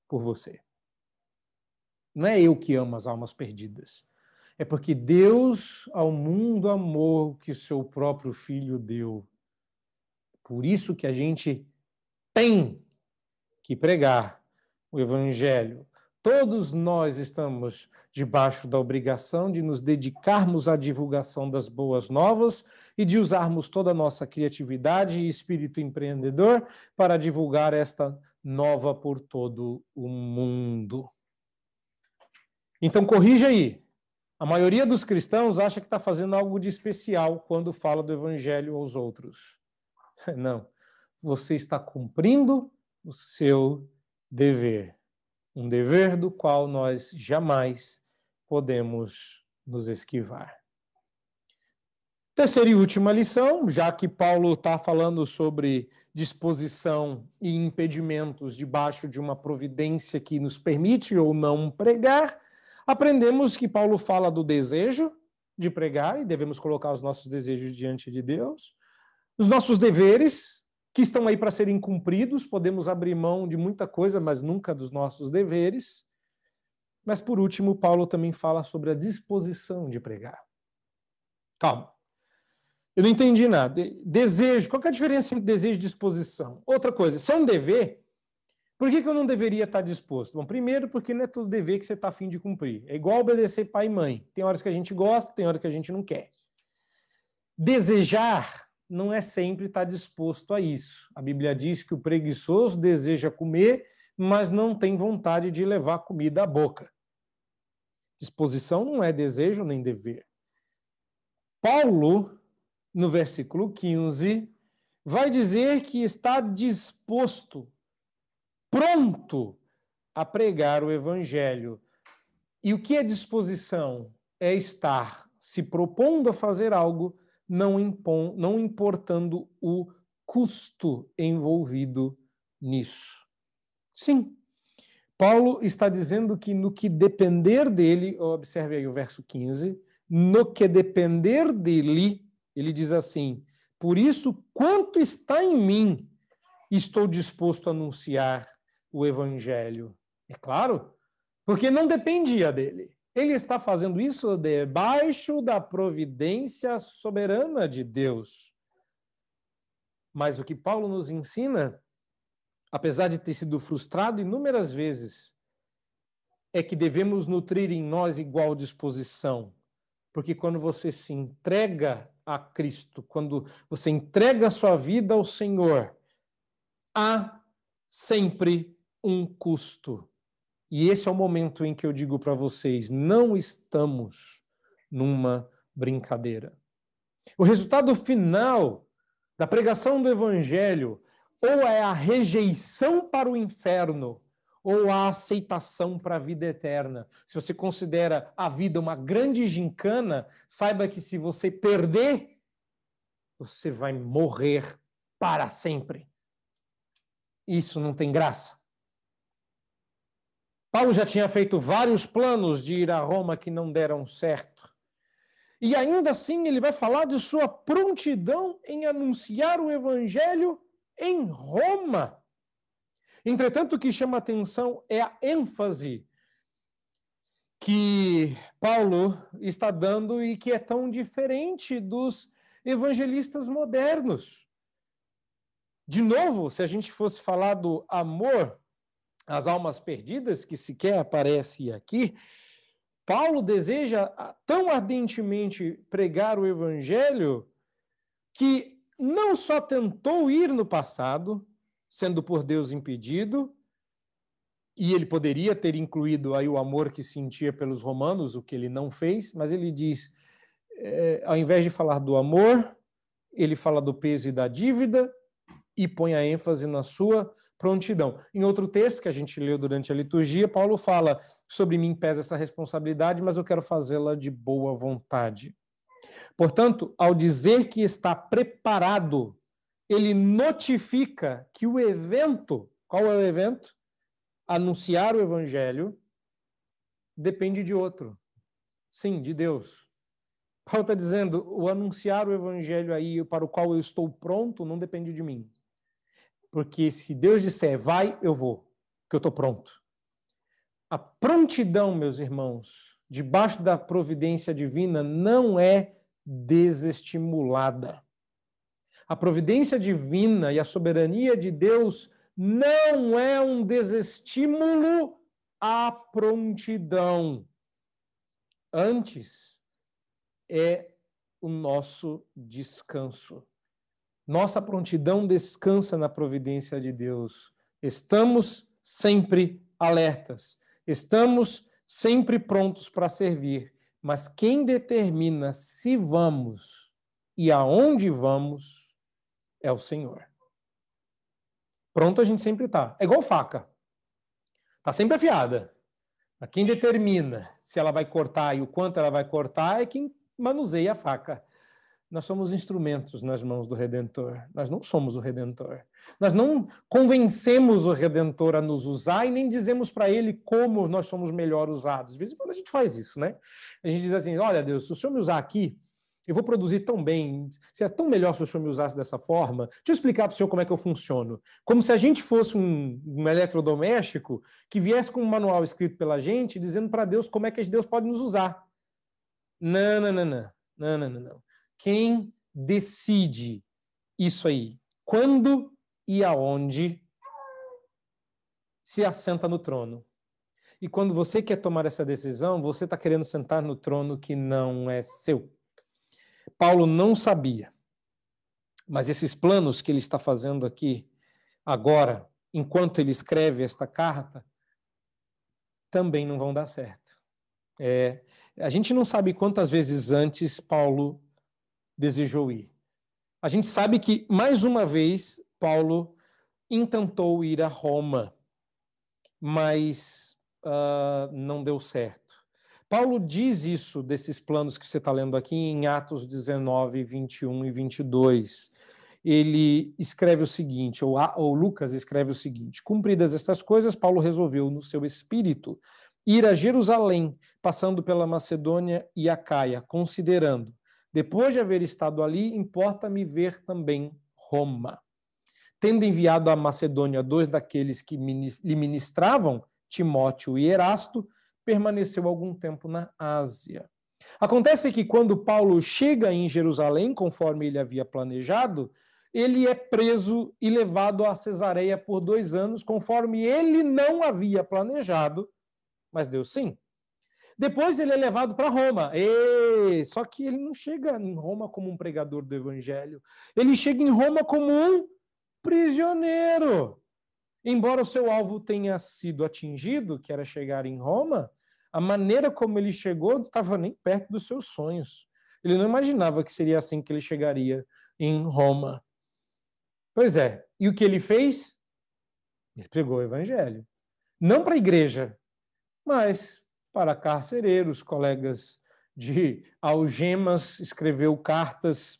por você. Não é eu que amo as almas perdidas. É porque Deus ao mundo amou que seu próprio filho deu. Por isso que a gente tem que pregar o evangelho. Todos nós estamos debaixo da obrigação de nos dedicarmos à divulgação das boas novas e de usarmos toda a nossa criatividade e espírito empreendedor para divulgar esta nova por todo o mundo. Então, corrija aí. A maioria dos cristãos acha que está fazendo algo de especial quando fala do evangelho aos outros. Não. Você está cumprindo o seu dever. um dever do qual nós jamais podemos nos esquivar. Terceira e última lição, já que Paulo está falando sobre disposição e impedimentos debaixo de uma providência que nos permite ou não pregar, aprendemos que Paulo fala do desejo de pregar e devemos colocar os nossos desejos diante de Deus, os nossos deveres que estão aí para serem cumpridos, podemos abrir mão de muita coisa, mas nunca dos nossos deveres. Mas por último, Paulo também fala sobre a disposição de pregar. Calma. Eu não entendi nada. Desejo, qual é a diferença entre desejo e disposição? Outra coisa, se é um dever, por que, que eu não deveria estar disposto? Bom, primeiro, porque não é todo dever que você está afim de cumprir. É igual obedecer pai e mãe. Tem horas que a gente gosta, tem horas que a gente não quer. Desejar não é sempre estar disposto a isso. A Bíblia diz que o preguiçoso deseja comer, mas não tem vontade de levar comida à boca. Disposição não é desejo nem dever. Paulo no versículo 15, vai dizer que está disposto, pronto a pregar o evangelho. E o que é disposição? É estar se propondo a fazer algo, não, impon, não importando o custo envolvido nisso. Sim, Paulo está dizendo que no que depender dele, observe aí o verso 15, no que depender dele, ele diz assim: Por isso, quanto está em mim, estou disposto a anunciar o evangelho. É claro, porque não dependia dele. Ele está fazendo isso debaixo da providência soberana de Deus. Mas o que Paulo nos ensina, apesar de ter sido frustrado inúmeras vezes, é que devemos nutrir em nós igual disposição. Porque quando você se entrega a Cristo, quando você entrega a sua vida ao Senhor, há sempre um custo. E esse é o momento em que eu digo para vocês: não estamos numa brincadeira. O resultado final da pregação do Evangelho ou é a rejeição para o inferno, ou a aceitação para a vida eterna. Se você considera a vida uma grande gincana, saiba que se você perder, você vai morrer para sempre. Isso não tem graça. Paulo já tinha feito vários planos de ir a Roma que não deram certo. E ainda assim ele vai falar de sua prontidão em anunciar o evangelho em Roma. Entretanto, o que chama atenção é a ênfase que Paulo está dando e que é tão diferente dos evangelistas modernos. De novo, se a gente fosse falar do amor às almas perdidas, que sequer aparece aqui, Paulo deseja tão ardentemente pregar o evangelho que não só tentou ir no passado, sendo por Deus impedido, e ele poderia ter incluído aí o amor que sentia pelos romanos, o que ele não fez, mas ele diz, é, ao invés de falar do amor, ele fala do peso e da dívida e põe a ênfase na sua prontidão. Em outro texto que a gente leu durante a liturgia, Paulo fala: sobre mim pesa essa responsabilidade, mas eu quero fazê-la de boa vontade. Portanto, ao dizer que está preparado ele notifica que o evento, qual é o evento? Anunciar o evangelho depende de outro. Sim, de Deus. Paulo está dizendo, o anunciar o evangelho aí para o qual eu estou pronto não depende de mim. Porque se Deus disser vai, eu vou, que eu estou pronto. A prontidão, meus irmãos, debaixo da providência divina, não é desestimulada. A providência divina e a soberania de Deus não é um desestímulo à prontidão. Antes, é o nosso descanso. Nossa prontidão descansa na providência de Deus. Estamos sempre alertas, estamos sempre prontos para servir, mas quem determina se vamos e aonde vamos é o Senhor. Pronto a gente sempre está. É igual faca. Está sempre afiada. Quem determina se ela vai cortar e o quanto ela vai cortar é quem manuseia a faca. Nós somos instrumentos nas mãos do Redentor. Nós não somos o Redentor. Nós não convencemos o Redentor a nos usar e nem dizemos para ele como nós somos melhor usados. Às vezes, quando a gente faz isso, né? A gente diz assim: olha, Deus, se o Senhor me usar aqui, eu vou produzir tão bem, seria tão melhor se o senhor me usasse dessa forma. Deixa eu explicar para o senhor como é que eu funciono. Como se a gente fosse um, um eletrodoméstico que viesse com um manual escrito pela gente, dizendo para Deus como é que Deus pode nos usar. Não, não, não, não, não, não, não, não. Quem decide isso aí, quando e aonde, se assenta no trono. E quando você quer tomar essa decisão, você está querendo sentar no trono que não é seu. Paulo não sabia, mas esses planos que ele está fazendo aqui, agora, enquanto ele escreve esta carta, também não vão dar certo. É, a gente não sabe quantas vezes antes Paulo desejou ir. A gente sabe que, mais uma vez, Paulo intentou ir a Roma, mas uh, não deu certo. Paulo diz isso desses planos que você está lendo aqui em Atos 19, 21 e 22. Ele escreve o seguinte, ou, ou Lucas escreve o seguinte: Cumpridas estas coisas, Paulo resolveu no seu espírito ir a Jerusalém, passando pela Macedônia e a Caia, considerando, depois de haver estado ali, importa-me ver também Roma. Tendo enviado à Macedônia dois daqueles que lhe ministravam, Timóteo e Erasto, permaneceu algum tempo na Ásia. Acontece que quando Paulo chega em Jerusalém, conforme ele havia planejado, ele é preso e levado a Cesareia por dois anos, conforme ele não havia planejado, mas Deus sim. Depois ele é levado para Roma. E... Só que ele não chega em Roma como um pregador do evangelho. Ele chega em Roma como um prisioneiro. Embora o seu alvo tenha sido atingido, que era chegar em Roma, a maneira como ele chegou não estava nem perto dos seus sonhos. Ele não imaginava que seria assim que ele chegaria em Roma. Pois é, e o que ele fez? Ele pregou o evangelho. Não para a igreja, mas para carcereiros, colegas de algemas, escreveu cartas.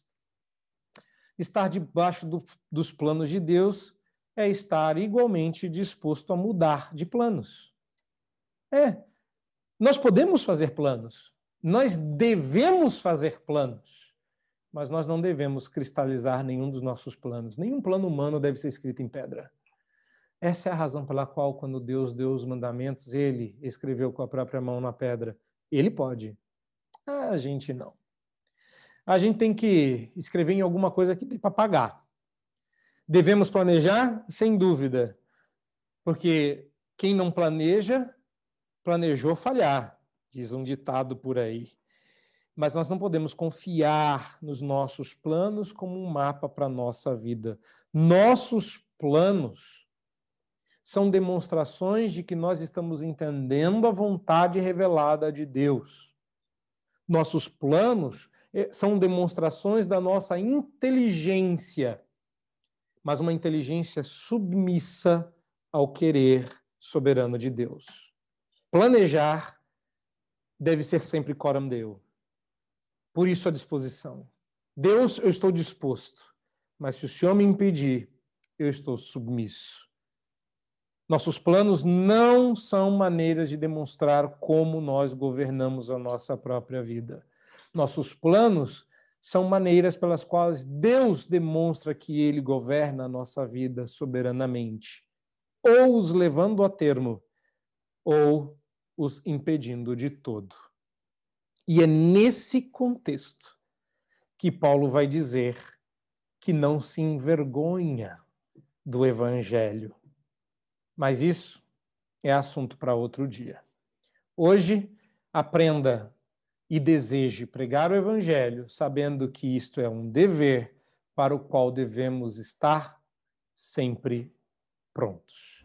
Estar debaixo do, dos planos de Deus é estar igualmente disposto a mudar de planos. É. Nós podemos fazer planos, nós devemos fazer planos, mas nós não devemos cristalizar nenhum dos nossos planos. Nenhum plano humano deve ser escrito em pedra. Essa é a razão pela qual, quando Deus deu os mandamentos, ele escreveu com a própria mão na pedra. Ele pode. A gente não. A gente tem que escrever em alguma coisa que tem para pagar. Devemos planejar? Sem dúvida. Porque quem não planeja, planejou falhar, diz um ditado por aí. Mas nós não podemos confiar nos nossos planos como um mapa para a nossa vida. Nossos planos são demonstrações de que nós estamos entendendo a vontade revelada de Deus. Nossos planos eh, são demonstrações da nossa inteligência mas uma inteligência submissa ao querer soberano de Deus. Planejar deve ser sempre coram deu. Por isso a disposição. Deus, eu estou disposto, mas se o Senhor me impedir, eu estou submisso. Nossos planos não são maneiras de demonstrar como nós governamos a nossa própria vida. Nossos planos são maneiras pelas quais Deus demonstra que ele governa a nossa vida soberanamente, ou os levando a termo, ou os impedindo de todo. E é nesse contexto que Paulo vai dizer que não se envergonha do evangelho. Mas isso é assunto para outro dia. Hoje, aprenda e deseje pregar o Evangelho, sabendo que isto é um dever para o qual devemos estar sempre prontos.